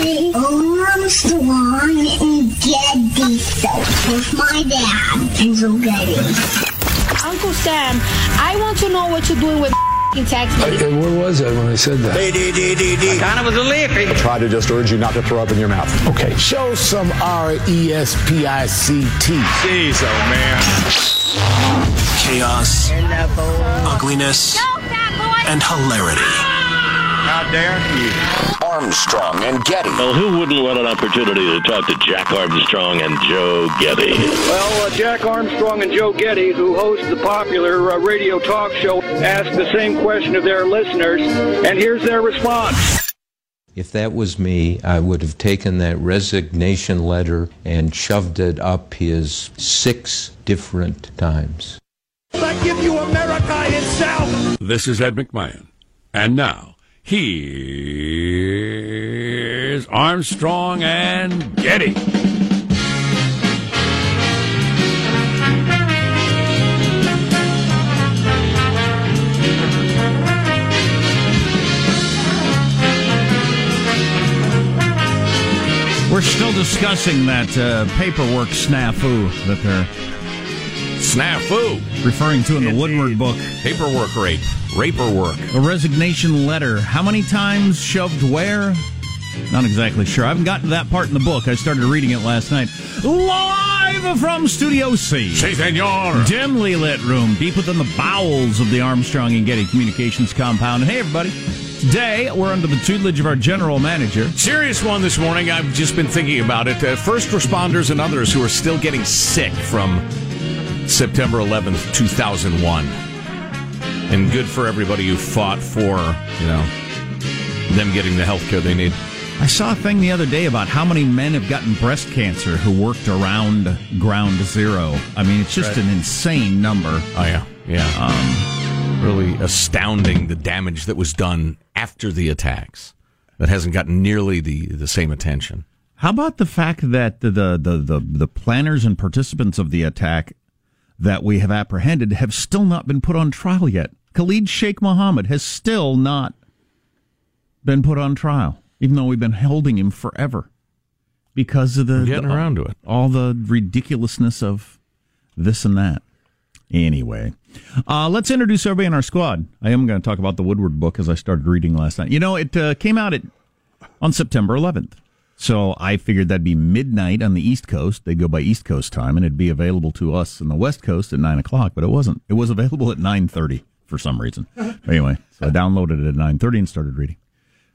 The Armstrong and Getty Show with my dad, Hazel Getty. Uncle Sam, I want to know what you're doing with tax money. I, where was I when I said that? Kind of was a lippy. I try to just urge you not to throw up in your mouth. Okay. Show some R E S P I C T. Jeez, oh man. Chaos, ugliness, and hilarity. How dare you? Armstrong and Getty. Well, who wouldn't want an opportunity to talk to Jack Armstrong and Joe Getty? Well, uh, Jack Armstrong and Joe Getty, who host the popular uh, radio talk show, ask the same question of their listeners, and here's their response. If that was me, I would have taken that resignation letter and shoved it up his six different times. That give you America itself. This is Ed McMahon. And now, Here's Armstrong and Getty. We're still discussing that uh, paperwork snafu that they're snafu referring to in the Woodward book. Paperwork rape, raper work. A resignation letter. How many times shoved where? Not exactly sure. I haven't gotten to that part in the book. I started reading it last night. Live from Studio C. Si, senor. Dimly lit room, deep within the bowels of the Armstrong and Getty Communications compound. And hey, everybody. Today, we're under the tutelage of our general manager. Serious one this morning. I've just been thinking about it. Uh, first responders and others who are still getting sick from September 11th, 2001. And good for everybody who fought for, you know, them getting the health care they need. I saw a thing the other day about how many men have gotten breast cancer who worked around ground zero. I mean, it's just right. an insane number. Oh, yeah. Yeah. Um, really astounding the damage that was done after the attacks that hasn't gotten nearly the, the same attention. How about the fact that the, the, the, the, the planners and participants of the attack that we have apprehended have still not been put on trial yet? Khalid Sheikh Mohammed has still not been put on trial even though we've been holding him forever because of the getting the, around to it. All the ridiculousness of this and that. Anyway, uh, let's introduce everybody in our squad. I am going to talk about the Woodward book as I started reading last night. You know, it uh, came out at, on September 11th. So I figured that'd be midnight on the East Coast. They'd go by East Coast time, and it'd be available to us in the West Coast at nine o'clock. But it wasn't. It was available at nine thirty for some reason. anyway, so I downloaded it at nine thirty and started reading.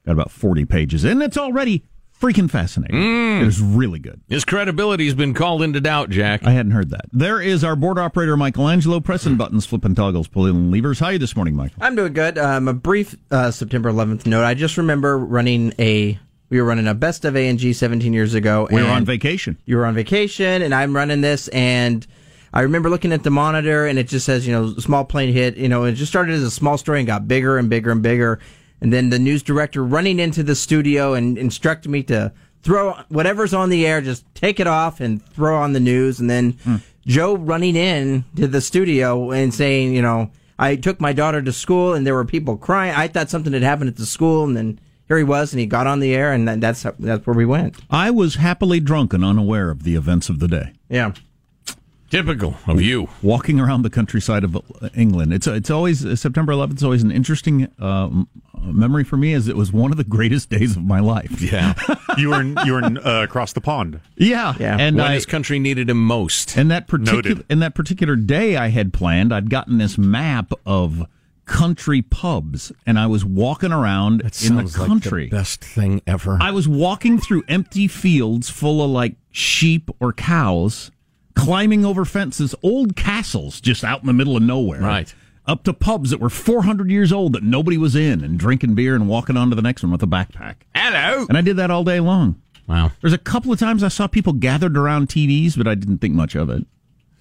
Got about 40 pages, and it's already freaking fascinating. Mm. It is really good. His credibility's been called into doubt, Jack. I hadn't heard that. There is our board operator, Michelangelo, pressing buttons, flipping toggles, pulling levers. How are you this morning, Michael? I'm doing good. Um, a brief uh, September 11th note. I just remember running a. We were running a best of A&G 17 years ago. We were on vacation. You were on vacation, and I'm running this, and I remember looking at the monitor, and it just says, you know, small plane hit. You know, it just started as a small story and got bigger and bigger and bigger. And then the news director running into the studio and instructed me to throw whatever's on the air, just take it off and throw on the news. And then Hmm. Joe running in to the studio and saying, you know, I took my daughter to school and there were people crying. I thought something had happened at the school, and then here he was, and he got on the air, and that's that's where we went. I was happily drunk and unaware of the events of the day. Yeah. Typical of you. Walking around the countryside of England. It's it's always September 11th is always an interesting uh, memory for me as it was one of the greatest days of my life. Yeah. you were in, you were in, uh, across the pond. Yeah, yeah. And when I, his country needed him most. And that particular and that particular day I had planned, I'd gotten this map of country pubs, and I was walking around in the country. Like the best thing ever. I was walking through empty fields full of like sheep or cows, climbing over fences, old castles just out in the middle of nowhere. Right. Up to pubs that were 400 years old that nobody was in and drinking beer and walking on to the next one with a backpack. Hello. And I did that all day long. Wow. There's a couple of times I saw people gathered around TVs, but I didn't think much of it.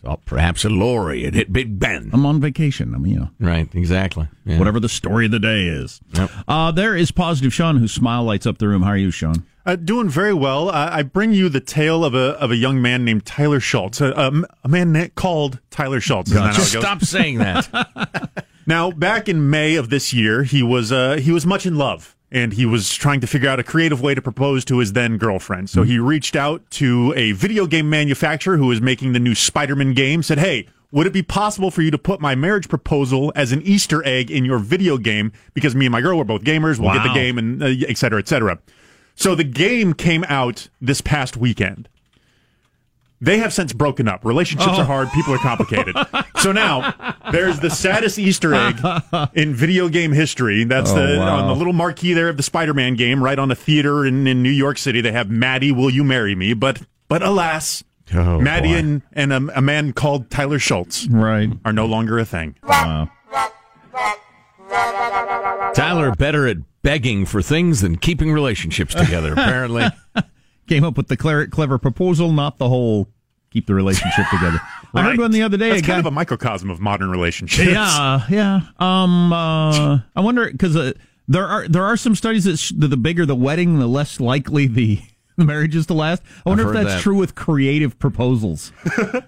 Oh, perhaps a lorry had hit Big Ben. I'm on vacation. I mean, you know, Right, exactly. Yeah. whatever the story of the day is. Yep. Uh, there is positive Sean, whose smile lights up the room. How are you, Sean? Uh, doing very well. Uh, I bring you the tale of a of a young man named Tyler Schultz, a, a, a man na- called Tyler Schultz. Isn't that how it Just stop saying that. Now, back in May of this year, he was uh, he was much in love, and he was trying to figure out a creative way to propose to his then girlfriend. So he reached out to a video game manufacturer who was making the new Spider-Man game. Said, "Hey, would it be possible for you to put my marriage proposal as an Easter egg in your video game? Because me and my girl were both gamers. We'll get the game, and uh, et cetera, et cetera." So the game came out this past weekend. They have since broken up. Relationships Oh. are hard. People are complicated. so now there's the saddest Easter egg in video game history. That's Oh, the wow. on the little marquee there of the Spider-Man game, right on a theater in, in New York City. They have Maddie, will you marry me? But but alas, Oh, Maddie boy. and, and a, a man called Tyler Schultz Right. are no longer a thing. Wow. Tyler better at begging for things than keeping relationships together, apparently. Came up with the clever, clever proposal, not the whole keep the relationship together. I heard one the other day. It's kind of a microcosm of modern relationships. yeah, yeah. Um, uh, I wonder because uh, there are there are some studies that, sh- that the bigger the wedding, the less likely the. The marriage is to last. I wonder I've if that's that. true with creative proposals.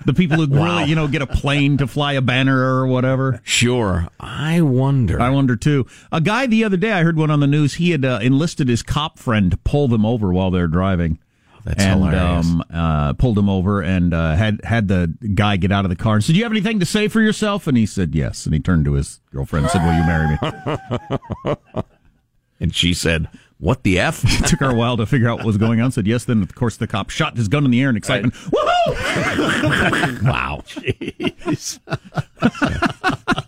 the people who really, you know, get a plane to fly a banner or whatever. Sure. I wonder. I wonder too. A guy the other day, I heard one on the news. He had uh, enlisted his cop friend to pull them over while they're driving. That's and hilarious. um, uh, pulled him over and uh, had had the guy get out of the car and said, "Do you have anything to say for yourself?" And he said, "Yes." And he turned to his girlfriend and said, "Will you marry me?" and she said, What the F? it took her a while to figure out what was going on. Said yes. Then of course the cop shot his gun in the air in excitement. Woohoo! wow.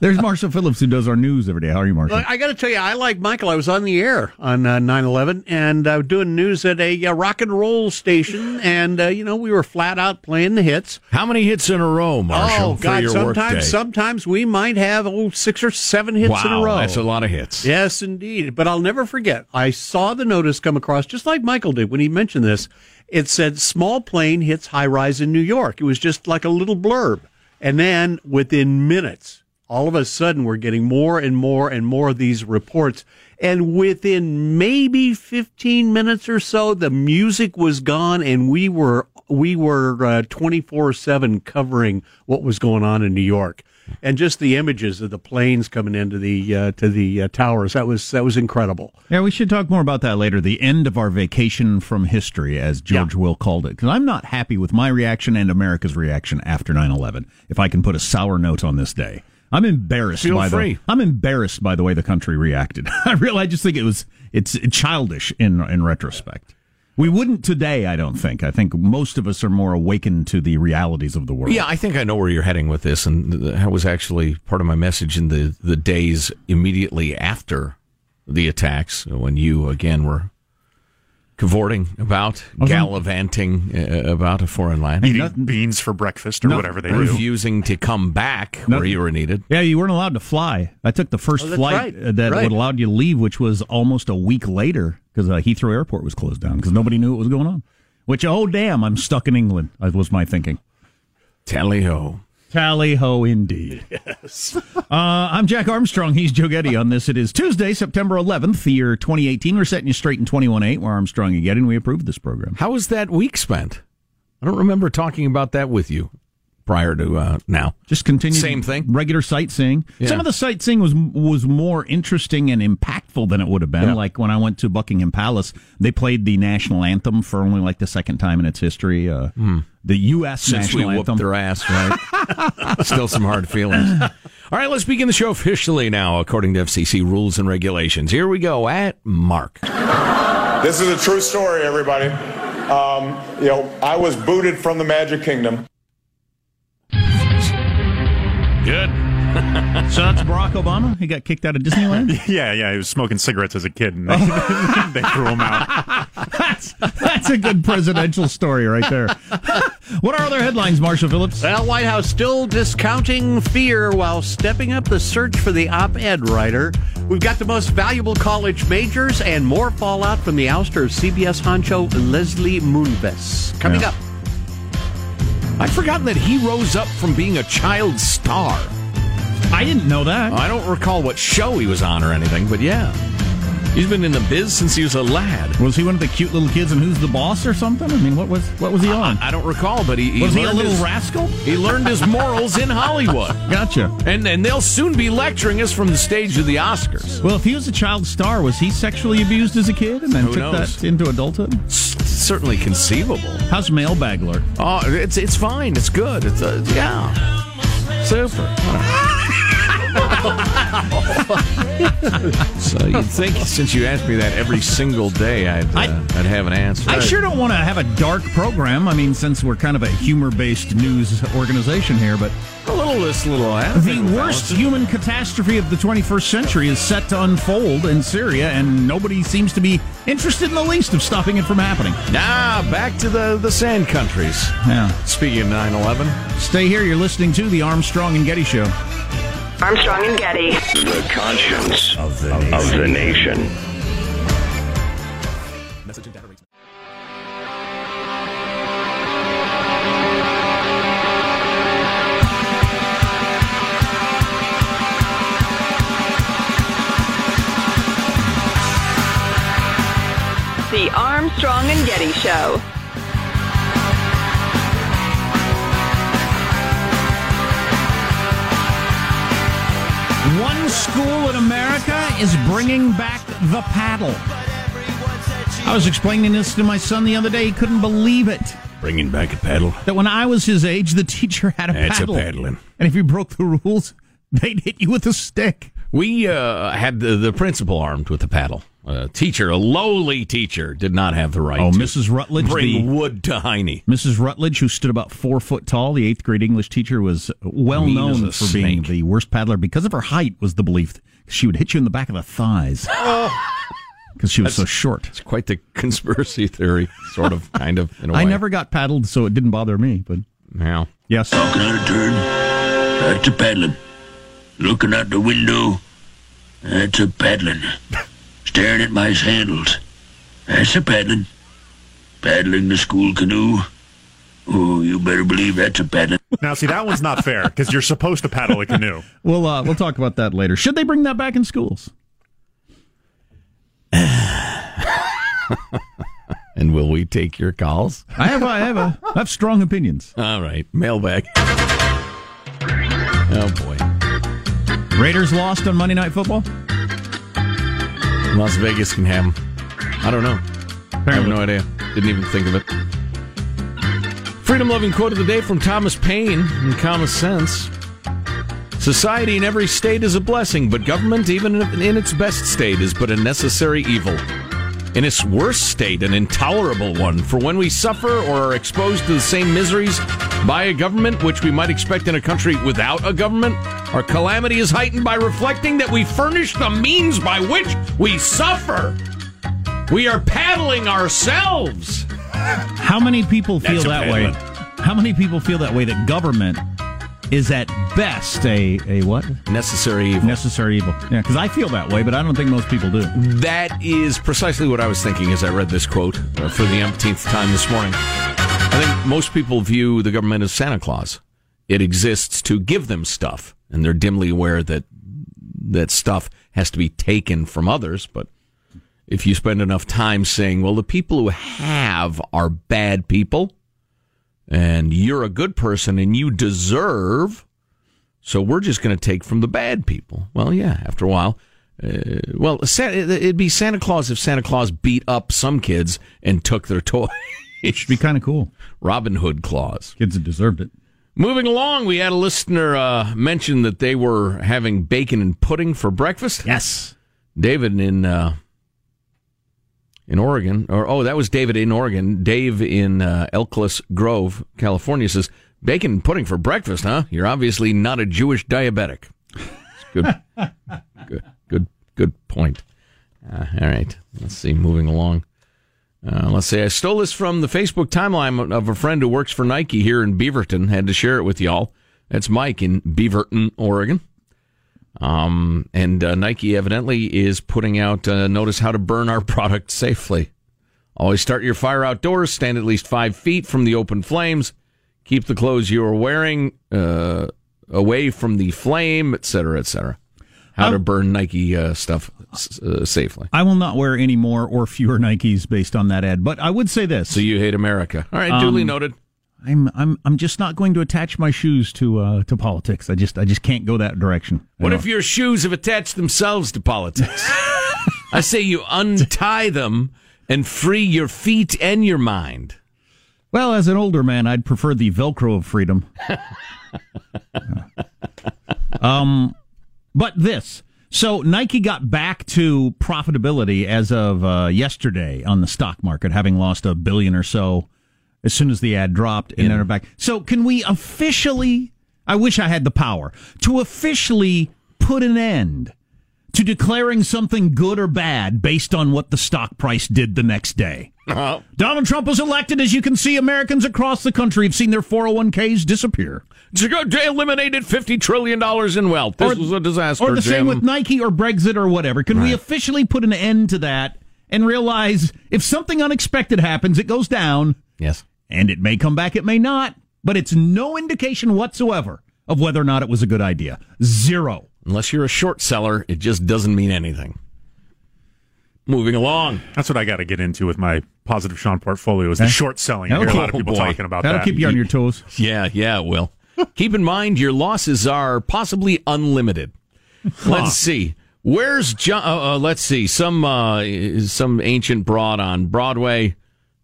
There's Marshall Phillips who does our news every day. How are you, Marshall? I got to tell you, I like Michael. I was on the air on uh, 9/11 and uh, doing news at a uh, rock and roll station, and uh, you know we were flat out playing the hits. How many hits in a row, Marshall, oh for God! your sometimes, sometimes we might have oh six or seven hits wow, in a row. that's a lot of hits. Yes, indeed. But I'll never forget. I saw the notice come across just like Michael did when he mentioned this. It said small plane hits high rise in New York. It was just like a little blurb. And then within minutes, all of a sudden we're getting more and more and more of these reports. And within maybe 15 minutes or so, the music was gone and we were we were 24 7 covering what was going on in New York and just the images of the planes coming into the uh, to the uh, towers that was that was incredible. Yeah, we should talk more about that later. The end of our vacation from history, as George Will called it. Because I'm not happy with my reaction and America's reaction after 9 11, if I can put a sour note on this day. I'm embarrassed Feel by free. the I'm embarrassed by the way the country reacted. I really I just think it was it's childish in in retrospect. We wouldn't today, I don't think. I think most of us are more awakened to the realities of the world. Yeah, I think I know where you're heading with this, and that was actually part of my message in the, the days immediately after the attacks when you again were cavorting about, gallivanting uh, about a foreign land, eating beans for breakfast or No. whatever they do. refusing to come back No. where you were needed. Yeah, you weren't allowed to fly. I took the first Oh, flight right. uh, that Right. would allowed you to leave, which was almost a week later because uh, Heathrow Airport was closed down because nobody knew what was going on. Which, oh damn, I'm stuck in England. That was my thinking. Tally ho! Tally ho, indeed. Yes. uh, I'm Jack Armstrong. He's Joe Getty on this. It is Tuesday, September 11th, the year 2018. We're setting you straight in 21.8. We're Armstrong and Getty, and we approve this program. How was that week spent? I don't remember talking about that with you prior to uh, now. Just continue. Same thing. Regular sightseeing. Yeah. Some of the sightseeing was was more interesting and impactful than it would have been. Yeah. Like when I went to Buckingham Palace, they played the national anthem for only like the second time in its history. Uh, The U.S. Since we national whooped anthem. their ass, right? Still some hard feelings. All right, let's begin the show officially now, according to FCC rules and regulations. Here we go at Mark. This is a true story, everybody. Um, you know, I was booted from the Magic Kingdom. Good. so that's Barack Obama. He got kicked out of Disneyland. Yeah, yeah, he was smoking cigarettes as a kid, and they, they threw him out. that's that's a good presidential story right there. what are other headlines, Marshall Phillips? Well, White House still discounting fear while stepping up the search for the op-ed writer. We've got the most valuable college majors and more fallout from the ouster of CBS honcho Leslie Moonves. Coming Yeah. up. I'd forgotten that he rose up from being a child star. I didn't know that. I don't recall what show he was on or anything, but yeah. He's been in the biz since he was a lad. Was he one of the cute little kids in Who's the Boss or something? I mean, what was what was he on? I don't recall, but he, he was he a little his- rascal? He learned his morals in Hollywood. Gotcha. And and they'll soon be lecturing us from the stage of the Oscars. Well, if he was a child star, was he sexually abused as a kid and then Who took knows? that into adulthood? Certainly conceivable. How's mailbag lurk? Oh, it's it's fine. It's good. It's uh, yeah, super. so you'd think since you asked me that every single day, I'd uh, I- I'd have an answer. I sure don't want to have a dark program. I mean, since we're kind of a humor-based news organization here, but a little this, little that. the worst human catastrophe of the 21st century is set to unfold in Syria, and nobody seems to be interested in the least of stopping it from happening. Ah, back to the the sand countries. Yeah. Speaking of 9/11, Stay here. You're listening to the Armstrong and Getty Show. Armstrong and Getty. The conscience of the nation. Of the nation. The Armstrong and Getty Show. One school in America is bringing back the paddle. I was explaining this to my son the other day. He couldn't believe it. bringing back a paddle. That when I was his age, the teacher had a That's a paddle. paddling. And if you broke the rules, they'd hit you with a stick. We uh, had the, the principal armed with a paddle. A teacher, a lowly teacher, did not have the right Oh, to Mrs. Rutledge, bring the- wood to Heine. Mrs. Rutledge, who stood about four foot tall, the eighth grade English teacher, was well Mean known as a for being the worst paddler because of her height. Was the belief she would hit you in the back of the thighs because she was so short. It's quite the conspiracy theory, sort of, kind of, in a way. I never got paddled, so it didn't bother me. But Now, yes, Walking out of turn. That's a paddling. Looking out the window. That's a paddling. Staring at my sandals. That's a paddling. Paddling the school canoe. Oh, you better believe that's a paddling. Now, see, that one's not fair because you're supposed to paddle a canoe. we'll uh, we'll talk about that later. Should they bring that back in schools? and will we take your calls? I have I have a, I have strong opinions. All right, mailbag. Oh boy, Raiders lost on Monday Night Football. Las Vegas can have them. I don't know. I have no idea. Didn't even think of it. Freedom loving quote of the day from Thomas Paine in Common Sense. Society in every state is a blessing, but government, even in its best state, is but a necessary evil. In its worst state, an intolerable one. For when we suffer or are exposed to the same miseries, by a government, which we might expect in a country without a government, our calamity is heightened by reflecting that we furnish the means by which we suffer. We are paddling ourselves. How many people feel that way? How many people feel that way that government is at best a a what? Necessary evil. Necessary evil. Yeah, because I feel that way, but I don't think most people do. That is precisely what I was thinking as I read this quote uh, for the umpteenth time this morning. I think most people view the government as Santa Claus. It exists to give them stuff, and they're dimly aware that that stuff has to be taken from others. But if you spend enough time saying, well, the people who have are bad people, and you're a good person and you deserve, so we're just going to take from the bad people. Well, yeah, after a while. Uh, well, it'd be Santa Claus if Santa Claus beat up some kids and took their toy. It should be kind of cool. Robin Hood Claus. Kids that deserved it. Moving along, we had a listener uh, mention that they were having bacon and pudding for breakfast. Yes. David in uh, in Oregon, or oh, that was David in Oregon. Dave in uh, Elkless Grove, California says bacon and pudding for breakfast, huh? You're obviously not a Jewish diabetic. Good, good, good, good point. Uh, all right, let's see. Moving along. Uh, let's say I stole this from the Facebook timeline of a friend who works for Nike here in Beaverton. Had to share it with y'all. That's Mike in Beaverton, Oregon. Um, and uh, Nike evidently is putting out uh, notice how to burn our product safely. Always start your fire outdoors. Stand at least five feet from the open flames. Keep the clothes you are wearing uh, away from the flame, etc., etc. How to burn Nike uh, stuff uh, safely. I will not wear any more or fewer Nikes based on that ad. But I would say this. So you hate America. All right, duly Um, noted. I'm I'm I'm just not going to attach my shoes to uh, to politics. I just I just can't go that direction. What if your shoes have attached themselves to politics? I say you untie them and free your feet and your mind. Well, as an older man, I'd prefer the Velcro of freedom. um, but this. So Nike got back to profitability as of uh, yesterday on the stock market, having lost a billion or so as soon as the ad dropped, and then they're back. So can we officially? I wish I had the power to officially put an end to declaring something good or bad based on what the stock price did the next day. Uh-huh. Donald Trump was elected. As you can see, Americans across the country have seen their 401ks disappear. They eliminated $50 trillion in wealth. This was a disaster. Or the same with Nike or Brexit or whatever. Can we officially put an end to that and realize if something unexpected happens, it goes down? Yes. And it may come back, it may not, but it's no indication whatsoever of whether or not it was a good idea. Zero. Unless you're a short seller, it just doesn't mean anything. Moving along. That's what I got to get into with my positive Sean portfolio is the Okay. short selling. I hear a lot of Oh, people boy. talking about That'll that. keep you on your toes. Yeah, yeah, it will. Keep in mind your losses are possibly unlimited. Let's see. Where's John? Uh, uh, let's see. Some uh, some ancient broad on Broadway.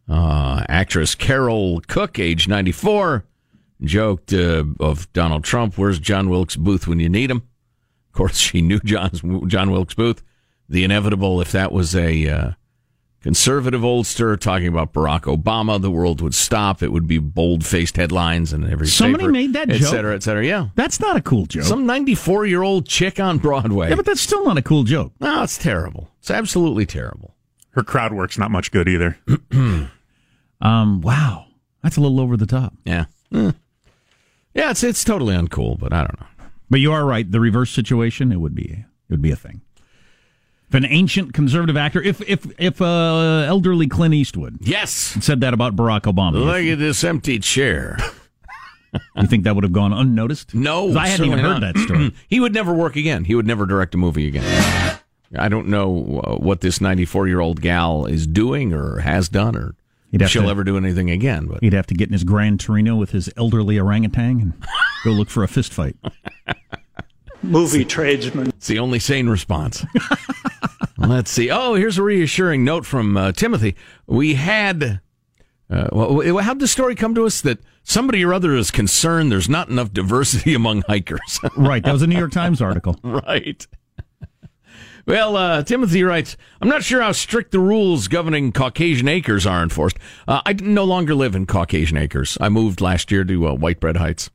Uh, actress Carole Cook, age ninety four, joked uh, of Donald Trump. Where's John Wilkes Booth when you need him? Of course, she knew John's, John Wilkes Booth. The inevitable, if that was a uh, conservative oldster talking about Barack Obama, the world would stop. It would be bold faced headlines and every Somebody paper, made that et joke? cetera, et cetera. Yeah. That's not a cool joke. Some 94 year old chick on Broadway. yeah, but that's still not a cool joke. no, it's terrible. It's absolutely terrible. Her crowd work's not much good either. Um, wow. That's a little over the top. Yeah. Eh. Yeah, it's it's totally uncool, but I don't know. But you are right. The reverse situation, it would be it would be a thing. If an ancient conservative actor, if if if uh, elderly Clint Eastwood Yes. said that about Barack Obama, Look at this empty chair. you think that would have gone unnoticed? No, I hadn't even heard not. that story. he would never work again. He would never direct a movie again. I don't know uh, what this 94 year old gal is doing or has done or if she'll to- ever do anything again. But He'd have to get in his Gran Torino with his elderly orangutan and go look for a fist fight. movie tradesman. It's the only sane response. Let's see. Oh, here's a reassuring note from uh, Timothy. We had. Uh, well, how'd the story come to us that somebody or other is concerned there's not enough diversity among hikers? Right. That was a New York Times article. right. Well, uh, Timothy writes, I'm not sure how strict the rules governing Caucasian Acres are enforced. Uh, I no longer live in Caucasian Acres. I moved last year to uh, White Bread Heights.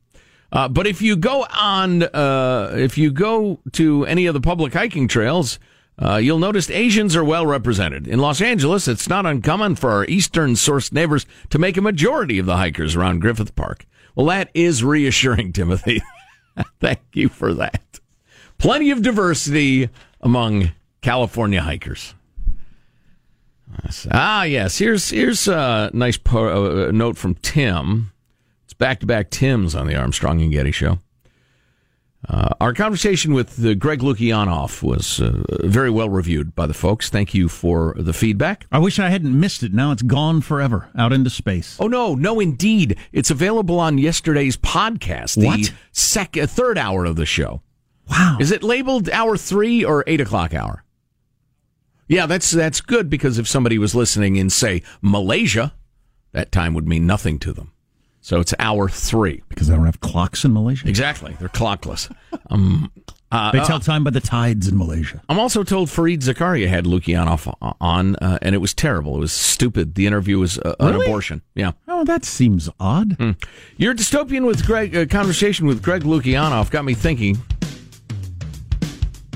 Uh, but if you go on, uh, if you go to any of the public hiking trails, uh, you'll notice Asians are well represented. In Los Angeles, it's not uncommon for our eastern sourced neighbors to make a majority of the hikers around Griffith Park. Well, that is reassuring, Timothy. Thank you for that. Plenty of diversity among California hikers. Ah, yes. Here's here's a nice po- uh, note from Tim. Back to back Tim's on the Armstrong and Getty show. Uh, our conversation with uh, Greg Lukianoff was uh, very well reviewed by the folks. Thank you for the feedback. I wish I hadn't missed it. Now it's gone forever, out into space. Oh no, no, indeed, it's available on yesterday's podcast, the What? sec- uh, third hour of the show. Wow, is it labeled hour three or eight o'clock hour? Yeah, that's that's good because if somebody was listening in, say, Malaysia, that time would mean nothing to them. So it's hour three because they don't have clocks in Malaysia. Exactly, they're clockless. Um, uh, They tell time by the tides in Malaysia. I'm also told Fareed Zakaria had Lukianoff on, uh, and it was terrible. It was stupid. The interview was uh, an abortion. Yeah. Oh, that seems odd. Hmm. Your dystopian with Greg uh, conversation with Greg Lukianoff got me thinking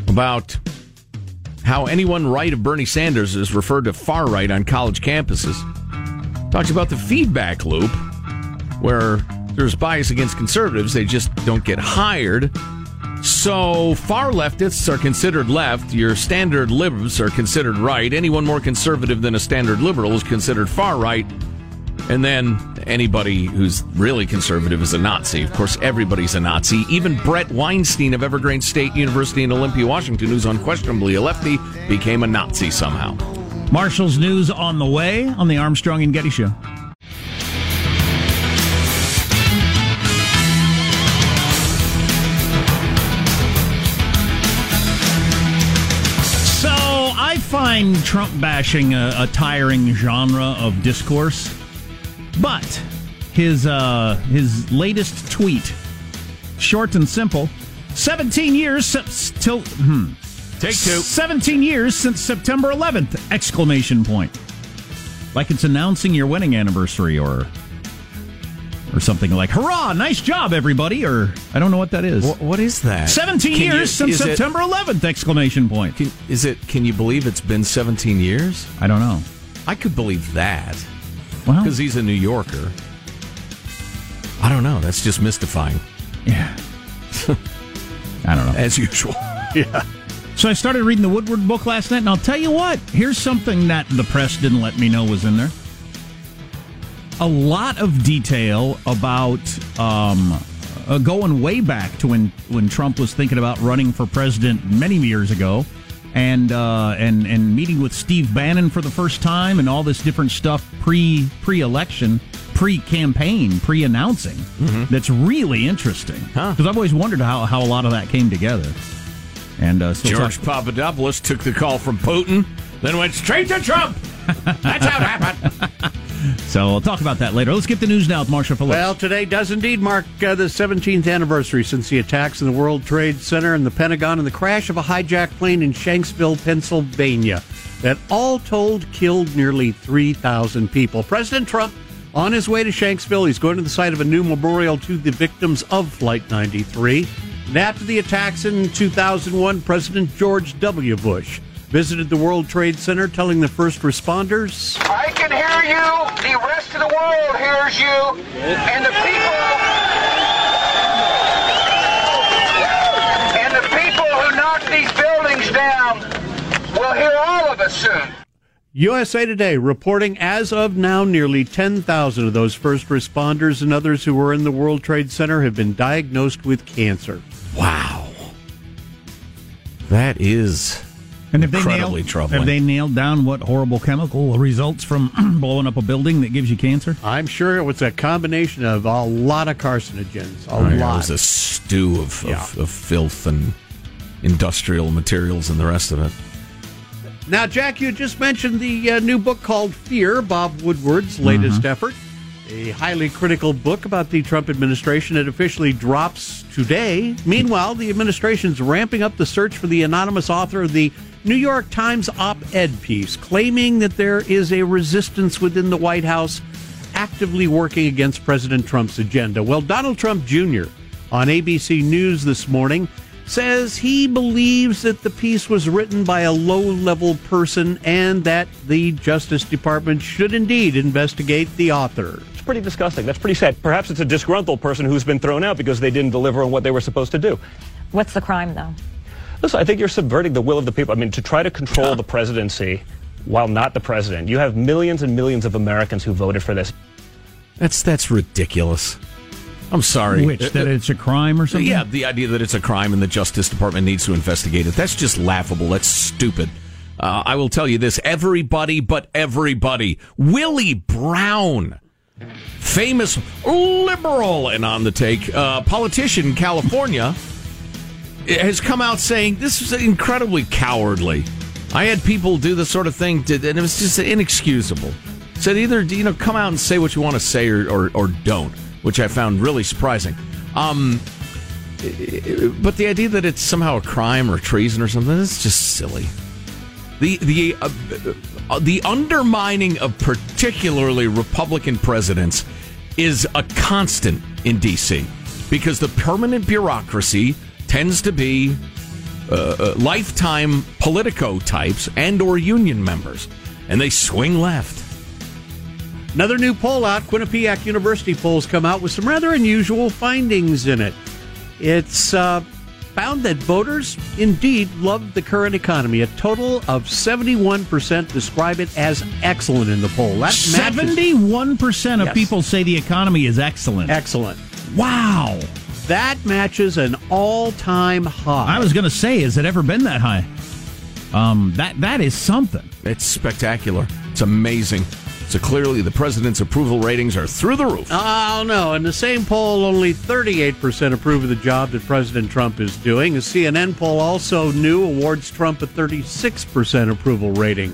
about how anyone right of Bernie Sanders is referred to far right on college campuses. Talks about the feedback loop where there's bias against conservatives, they just don't get hired. So far leftists are considered left, your standard libs are considered right. Anyone more conservative than a standard liberal is considered far right. And then anybody who's really conservative is a Nazi. Of course, everybody's a Nazi. Even Bret Weinstein of Evergreen State University in Olympia, Washington, who's unquestionably a lefty, became a Nazi somehow. Marshall's news on the way on the Armstrong and Getty Show. Find Trump bashing a, a tiring genre of discourse, but his uh, his latest tweet, short and simple, seventeen years since till hmm, Take two. 17 years since September 11th! Exclamation point. Like it's announcing your wedding anniversary or or something like, hurrah, nice job, everybody, or I don't know what that is. what is that? 17 Can you- years since is it- September 11th! Exclamation point. Can, is it? Can you believe it's been 17 years? I don't know. I could believe that Well, because he's a New Yorker. I don't know. That's just mystifying, yeah. I don't know. as usual. Yeah. So I started reading the Woodward book last night, and I'll tell you what, here's something that the press didn't let me know was in there. A lot of detail about um, uh, going way back to when, when Trump was thinking about running for president many years ago, and uh, and and meeting with Steve Bannon for the first time, and all this different stuff pre pre election, pre campaign, pre announcing. That's really interesting because I've always wondered how how a lot of that came together. And uh, still George talk- Papadopoulos took the call from Putin, then went straight to Trump. That's how it happened. So we'll talk about that later. Let's get the news now with Marshall Phillips. Well, today does indeed mark uh, the 17th anniversary since the attacks in the World Trade Center and the Pentagon and the crash of a hijacked plane in Shanksville, Pennsylvania, that all told killed nearly 3,000 people. President Trump on his way to Shanksville, he's going to the site of a new memorial to the victims of Flight 93. And after the attacks in 2001, President George W. Bush visited the World Trade Center, telling the first responders. I can hear you. The rest of the world hears you. And the people. And the people who knocked these buildings down will hear all of us soon. USA Today reporting as of now, nearly 10,000 of those first responders and others who were in the World Trade Center have been diagnosed with cancer. Wow. That is and have they incredibly nailed, troubling. Have they nailed down what horrible chemical results from blowing up a building that gives you cancer? I'm sure it was a combination of a lot of carcinogens. A Oh, yeah, It lot. was a stew of, Yeah. of, of filth and industrial materials and the rest of it. Now, Jack, you just mentioned the uh, new book called Fear, Bob Woodward's latest Mm-hmm. effort. A highly critical book about the Trump administration. It officially drops today. Meanwhile, the administration's ramping up the search for the anonymous author of the New York Times op ed piece, claiming that there is a resistance within the White House actively working against President Trump's agenda. Well, Donald Trump Jr. on ABC News this morning says he believes that the piece was written by a low level person and that the Justice Department should indeed investigate the author. It's pretty disgusting. That's pretty sad. Perhaps it's a disgruntled person who's been thrown out because they didn't deliver on what they were supposed to do. What's the crime, though? Listen, I think you're subverting the will of the people. I mean, to try to control the presidency while not the president, you have millions and millions of Americans who voted for this. That's that's ridiculous. I'm sorry. Which that it's a crime or something? Yeah, the idea that it's a crime and the Justice Department needs to investigate it. That's just laughable. That's stupid. Uh, I will tell you this: everybody, but everybody, Willie Brown, famous liberal and on the take uh, politician in California, has come out saying this is incredibly cowardly. I had people do this sort of thing, to, and it was just inexcusable. Said either you know come out and say what you want to say or, or, or don't which I found really surprising. Um, but the idea that it's somehow a crime or treason or something is just silly. The the uh, uh, the undermining of particularly Republican presidents is a constant in D.C. because the permanent bureaucracy tends to be uh, uh, lifetime politico types and or union members, and they swing left. Another new poll out. Quinnipiac University polls come out with some rather unusual findings in it. It's uh, found that voters indeed love the current economy. A total of 71% describe it as excellent in the poll. That Seventy-one percent of Yes. people say the economy is excellent. Excellent. Wow. That matches an all-time high. I was going to say, has it ever been that high? Um, that that is something. It's spectacular. It's amazing. So clearly, the president's approval ratings are through the roof. Oh, no. In the same poll, only 38% approve of the job that President Trump is doing. A CNN poll also new awards Trump a 36% approval rating.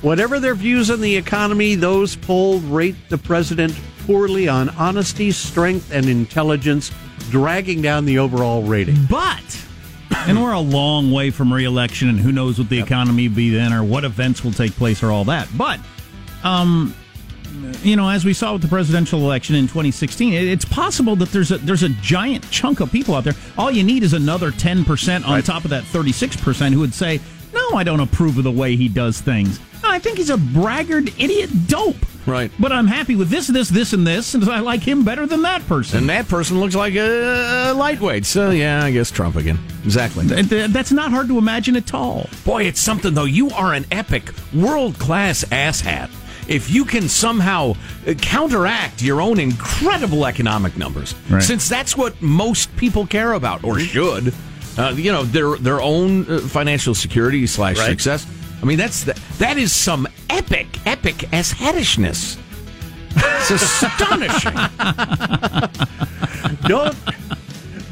Whatever their views on the economy, those polled rate the president poorly on honesty, strength, and intelligence, dragging down the overall rating. But, and we're a long way from reelection, and who knows what the economy will be then, or what events will take place, or all that. But, um, you know, as we saw with the presidential election in 2016, it's possible that there's a there's a giant chunk of people out there. All you need is another 10 percent on top of that 36 percent who would say, "No, I don't approve of the way he does things. I think he's a braggart, idiot, dope." Right. But I'm happy with this, this, this, and this, and I like him better than that person. And that person looks like a lightweight. So, yeah, I guess Trump again. Exactly. Th- th- That's not hard to imagine at all. Boy, it's something, though. You are an epic, world class asshat. If you can somehow uh, counteract your own incredible economic numbers, Right. since that's what most people care about, or should, uh, you know, their their own uh, financial security slash Right. success. I mean, that's the, that is some epic, epic asshatishness. It's astonishing. don't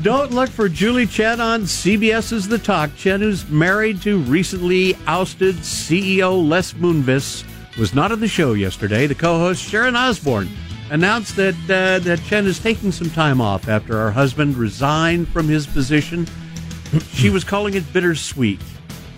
don't look for Julie Chen on CBS's The Talk. Chen, who's married to recently ousted CEO Les Moonves, was not on the show yesterday. The co-host Sharon Osbourne announced that uh, that Chen is taking some time off after her husband resigned from his position. She was calling it bittersweet.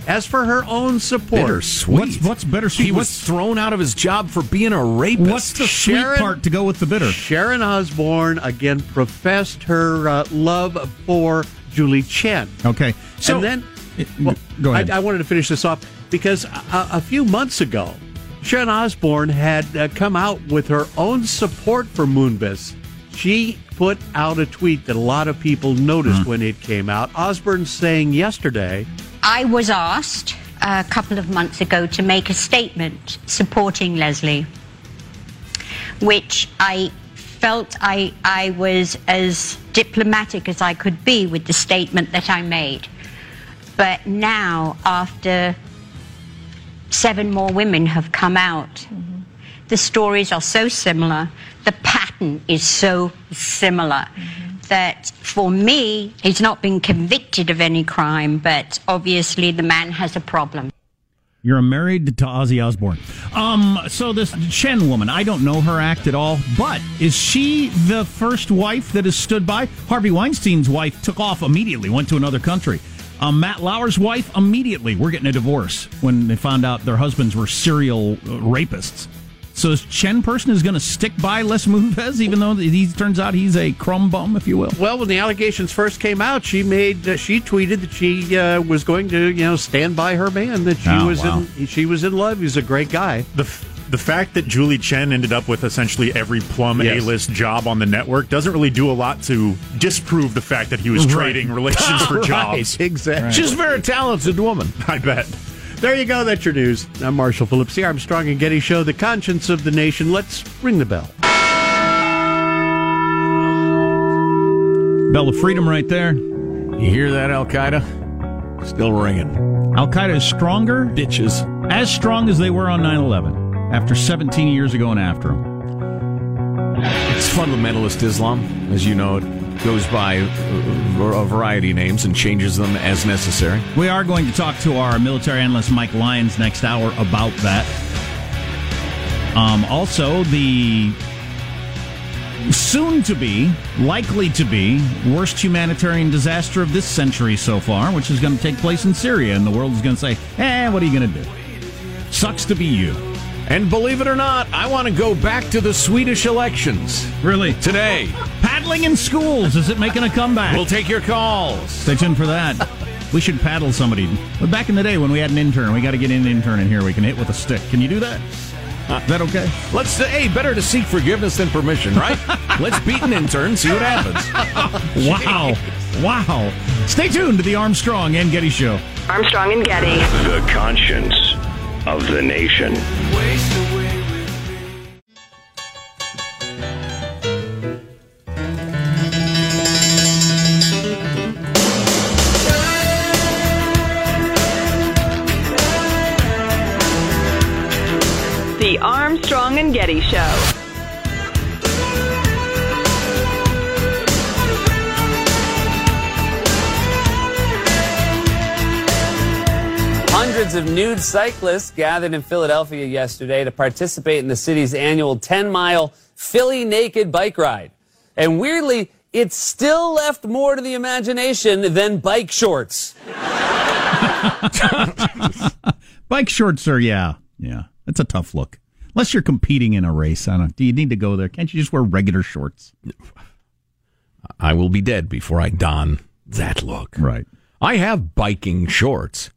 As for her own support, Bittersweet. What's what's bittersweet? He was What's thrown out of his job for being a rapist. what's the Sharon- sweet part to go with the bitter? Sharon Osbourne again professed her uh, love for Julie Chen. Okay, so and then, well, go ahead. I, I wanted to finish this off because a, a few months ago, Sharon Osbourne had uh, come out with her own support for Moonves. She put out a tweet that a lot of people noticed Hmm. when it came out. Osbourne saying yesterday, I was asked a couple of months ago to make a statement supporting Leslie, which I felt I, I was as diplomatic as I could be with the statement that I made. But now, after seven more women have come out, the stories are so similar, the pattern is so similar that for me, he's not been convicted of any crime, but obviously the man has a problem. You're married to Ozzy Osbourne. Um, so this Chen woman, I don't know her act at all, but is she the first wife that has stood by? Harvey Weinstein's wife took off immediately, went to another country. Um, Matt Lauer's wife immediately, we're getting a divorce when they found out their husbands were serial uh, rapists. So this Chen person is going to stick by Les Moonves, even though he turns out he's a crumb bum, if you will. Well, when the allegations first came out, she made uh, she tweeted that she uh, was going to you know stand by her man that she Oh, was wow. in she was in love. He's a great guy. The the fact that Julie Chen ended up with essentially every plum Yes. A-list job on the network doesn't really do a lot to disprove the fact that he was Right. trading relations for Right, jobs. exactly. She's a very talented woman. I bet. There you go. That's your news. I'm Marshall Phillips, the Armstrong and Getty Show, the conscience of the nation. Let's ring the bell. Bell of Freedom right there. You hear that, Al Qaeda? Still ringing. Al Qaeda is stronger, Bitches. as strong as they were on 9 11, after 17 years ago and after them. It's fundamentalist Islam, as you know. It goes by a variety of names and changes them as necessary. We are going to talk to our military analyst Mike Lyons next hour about that. Um, also, the soon to be, likely to be, worst humanitarian disaster of this century so far, which is going to take place in Syria, and the world is going to say, eh, what are you going to do? Sucks to be you. And believe it or not, I want to go back to the Swedish elections. Really? Today. Paddling in schools, is it making a comeback? We'll take your calls. Stay tuned for that. We should paddle somebody. But back in the day when we had an intern, we got to get an intern in here we can hit with a stick. Can you do that? Uh, is that okay? Let's say, hey, better to seek forgiveness than permission, right? Let's beat an intern, see what happens. Wow. Wow. Stay tuned to the Armstrong and Getty Show. Armstrong and Getty. The conscience of the nation. The Armstrong and Getty Show. Hundreds of nude cyclists gathered in Philadelphia yesterday to participate in the city's annual 10 mile Philly Naked bike ride. And weirdly, it still left more to the imagination than bike shorts. Bike shorts are, yeah. Yeah. That's a tough look. Unless you're competing in a race. I don't Do you need to go there? Can't you just wear regular shorts? I will be dead before I don that look. Right. I have biking shorts,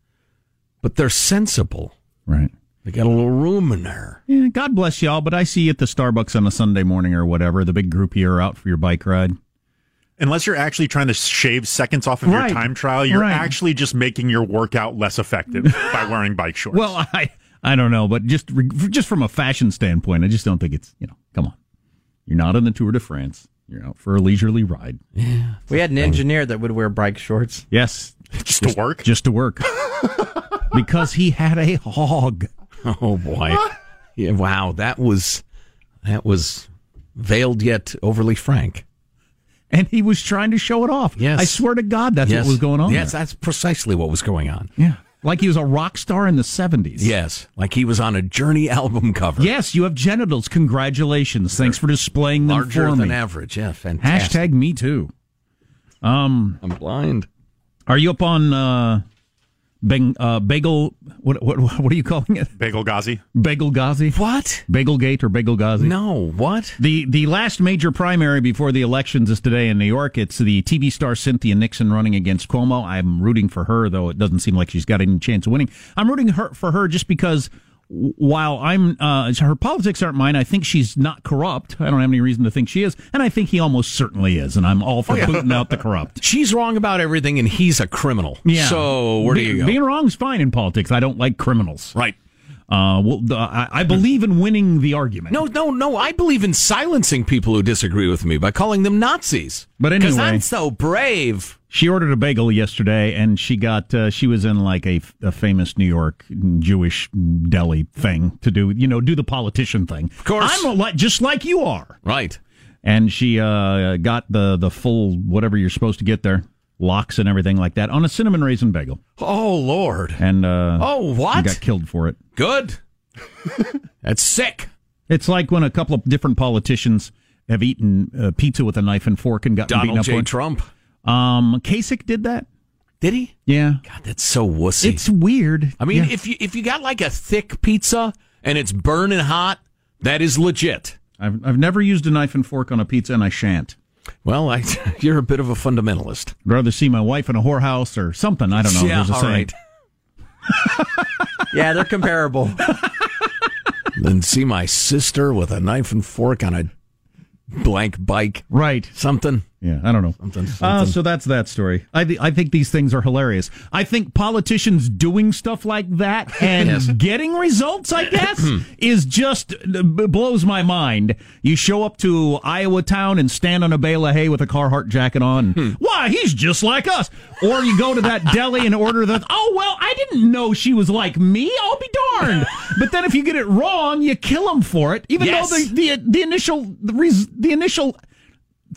but they're sensible. Right. They got a little room in there. Yeah, God bless y'all, but I see you at the Starbucks on a Sunday morning or whatever, the big group here out for your bike ride. Unless you're actually trying to shave seconds off of Right. your time trial, you're Right. actually just making your workout less effective by wearing bike shorts. Well, I I don't know, but just just from a fashion standpoint, I just don't think it's, you know, come on. You're not on the Tour de France. You're out for a leisurely ride. Yeah. We had an engineer that would wear bike shorts. Yes. just to work? Just to work. because he had a hog. Oh boy. Yeah, wow, that was that was veiled yet overly frank. And he was trying to show it off. Yes. I swear to God, that's Yes. what was going on. Yes, there. that's precisely what was going on. Yeah. Like he was a rock star in the 70s. Yes, like he was on a Journey album cover. Yes, you have genitals. Congratulations. Thanks for displaying them Larger for than me. average. Yeah, fantastic. Hashtag me too. Um, I'm blind. Are you up on uh, bang, uh, bagel? What, what what are you calling it? Bagel Ghazi. Bagel Ghazi? What? Bagelgate or Bagel Ghazi? No, what? The the last major primary before the elections is today in New York. It's the TV star Cynthia Nixon running against Cuomo. I'm rooting for her, though it doesn't seem like she's got any chance of winning. I'm rooting her for her just because while I'm uh, her politics aren't mine, I think she's not corrupt. I don't have any reason to think she is, and I think he almost certainly is. And I'm all for booting out the corrupt. She's wrong about everything, and he's a criminal. Yeah. So where do you go? Being wrong is fine in politics. I don't like criminals. right. Uh, well, the, I, I believe in winning the argument. No, no, no. I believe in silencing people who disagree with me by calling them Nazis. But anyway, Because. I'm so brave. She ordered a bagel yesterday, and she got uh, she was in like a, a famous New York Jewish deli thing to do, you know, do the politician thing. Of course. I'm a, li- just like you are. Right. And she uh, got the the full whatever you're supposed to get there. lox and everything like that on a cinnamon raisin bagel. Oh Lord! And uh, Oh, what? Got killed for it. Good. That's sick. It's like when a couple of different politicians have eaten uh, pizza with a knife and fork and beaten Donald up J. it. Trump. Um, Kasich did that. Did he? Yeah. God, that's so wussy. It's weird. I mean, Yeah. if you if you got like a thick pizza and it's burning hot, that is legit. I've I've never used a knife and fork on a pizza, and I shan't. Well, I, you're a bit of a fundamentalist. I'd rather see my wife in a whorehouse or something. I don't know. Yeah, There's a all saying. right. Yeah, they're comparable. Then see my sister with a knife and fork on a blank bike. Right. Something. Yeah, I don't know. Something. Uh, so that's that story. I th- I think these things are hilarious. I think politicians doing stuff like that and Yes. getting results, I guess, is just uh, blows my mind. You show up to Iowa town and stand on a bale of hay with a Carhartt jacket on. Hmm. Why, he's just like us. Or you go to that deli and order the. Oh well, I didn't know she was like me. I'll be darned. but then if you get it wrong, you kill him for it, even Yes. though the the the initial the, res- the initial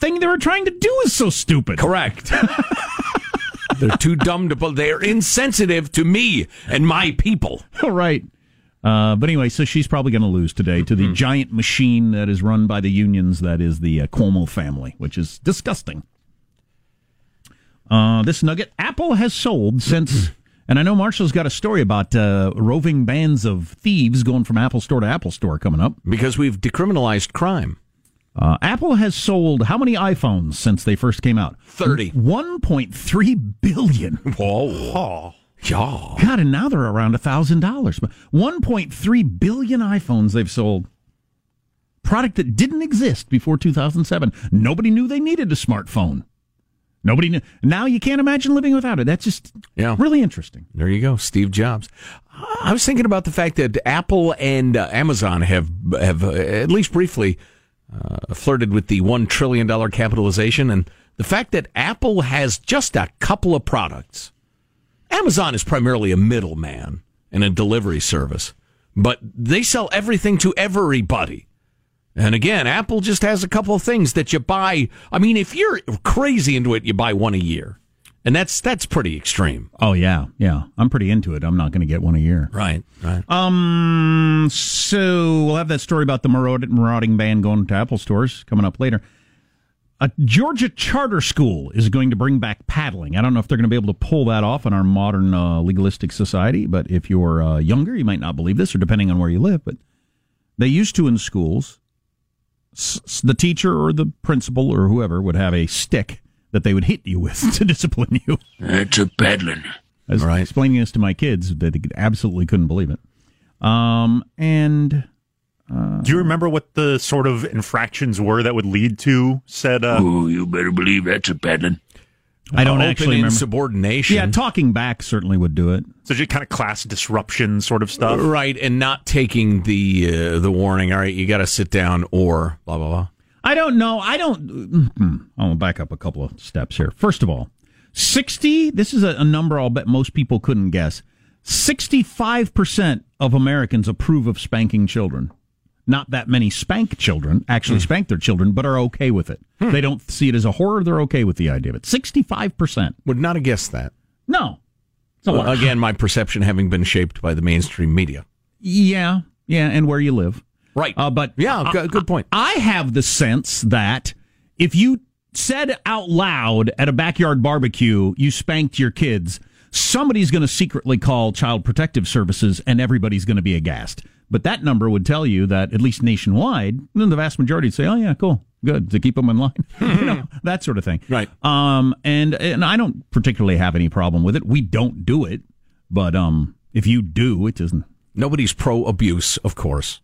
thing they were trying to do is so stupid. Correct. They're too dumb to. but They're insensitive to me and my people. right. Uh, but anyway, so she's probably going to lose today to the Mm-hmm. giant machine that is run by the unions. That is the uh, Cuomo family, which is disgusting. Uh, this nugget Apple has sold since, and I know Marshall's got a story about uh, roving bands of thieves going from Apple Store to Apple Store coming up. Because we've decriminalized crime. Uh, Apple has sold how many iPhones since they first came out? 30. 1.3 billion. Whoa. Yeah. God, and now they're around a thousand dollars. One point three billion iPhones they've sold. Product that didn't exist before 2007. Nobody knew they needed a smartphone. Nobody knew. Now you can't imagine living without it. That's just Yeah. really interesting. There you go, Steve Jobs. I was thinking about the fact that Apple and uh, Amazon have have uh, at least briefly uh, flirted with the one trillion dollar capitalization, and the fact that Apple has just a couple of products. Amazon is primarily a middleman and a delivery service, but they sell everything to everybody. And again, Apple just has a couple of things that you buy. I mean, if you're crazy into it, you buy one a year, and that's that's pretty extreme. Oh yeah, yeah. I'm pretty into it. I'm not going to get one a year. Right, right. Um. So we'll have that story about the maraud- marauding band going to Apple stores coming up later. A Georgia charter school is going to bring back paddling. I don't know if they're going to be able to pull that off in our modern uh, legalistic society, but if you're uh, younger, you might not believe this, or depending on where you live. But they used to in schools, s- s- the teacher or the principal or whoever would have a stick that they would hit you with to discipline you. That's a paddling. I was explaining this to my kids, they absolutely couldn't believe it. Um, and Do you remember what the sort of infractions were that would lead to said? Uh, Oh, you better believe that's a paddling. I don't Open actually remember. insubordination. Yeah, talking back certainly would do it. so just kind of class disruption sort of stuff. right, and not taking the uh, the warning. All right, you got to sit down or blah blah blah. I don't know. I don't. mm, I'll back up a couple of steps here. First of all, 60, this is a, a number I'll bet most people couldn't guess. 65% of Americans approve of spanking children. Not that many spank children, actually spank their children, but are okay with it. They don't see it as a horror. They're okay with the idea of it. 65%. Would not have guessed that. No. Well, again, my perception having been shaped by the mainstream media. Yeah, yeah, and where you live. Right. Uh, but Yeah, good- good point. I have the sense that if you said out loud at a backyard barbecue, you spanked your kids, somebody's going to secretly call Child Protective Services, and everybody's going to be aghast. But that number would tell you that at least nationwide, then the vast majority would say, "Oh yeah, cool, good to keep them in line," you know, that sort of thing. Right. Um, and and I don't particularly have any problem with it. We don't do it, but um, if you do, it doesn't. Nobody's pro abuse, of course.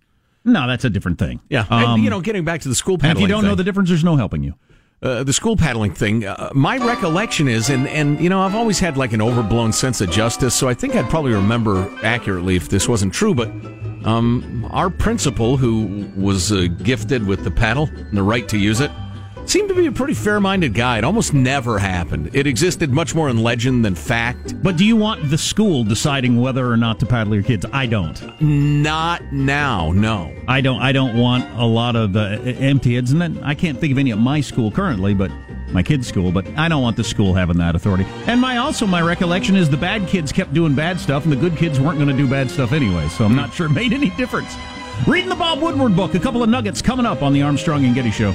No, that's a different thing. Yeah, Um, and, you know, getting back to the school and paddling. if you don't know the difference, there's no helping you. uh, the school paddling thing, uh, my recollection is, and, and you know, I've always had like an overblown sense of justice, so I think I'd probably remember accurately if this wasn't true, but um, our principal, who was uh, gifted with the paddle and the right to use it, seemed to be a pretty fair minded guy. It almost never happened. It existed much more in legend than fact. But do you want the school deciding whether or not to paddle your kids? I don't. Not now, no. I don't. I don't want a lot of the uh, empty heads, and then I can't think of any at my school currently. But my kid's school, but I don't want the school having that authority. And my also my recollection is the bad kids kept doing bad stuff, and the good kids weren't going to do bad stuff anyway. So I'm not sure it made any difference. Reading the Bob Woodward book, a couple of nuggets coming up on the Armstrong and Getty Show.